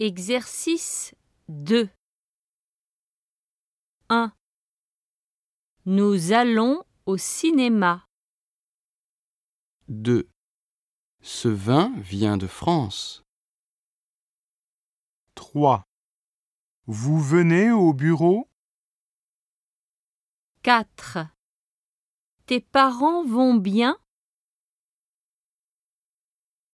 Exercice 2 1. Nous allons au cinéma. 2. Ce vin vient de France. 3. Vous venez au bureau? 4. Tes parents vont bien?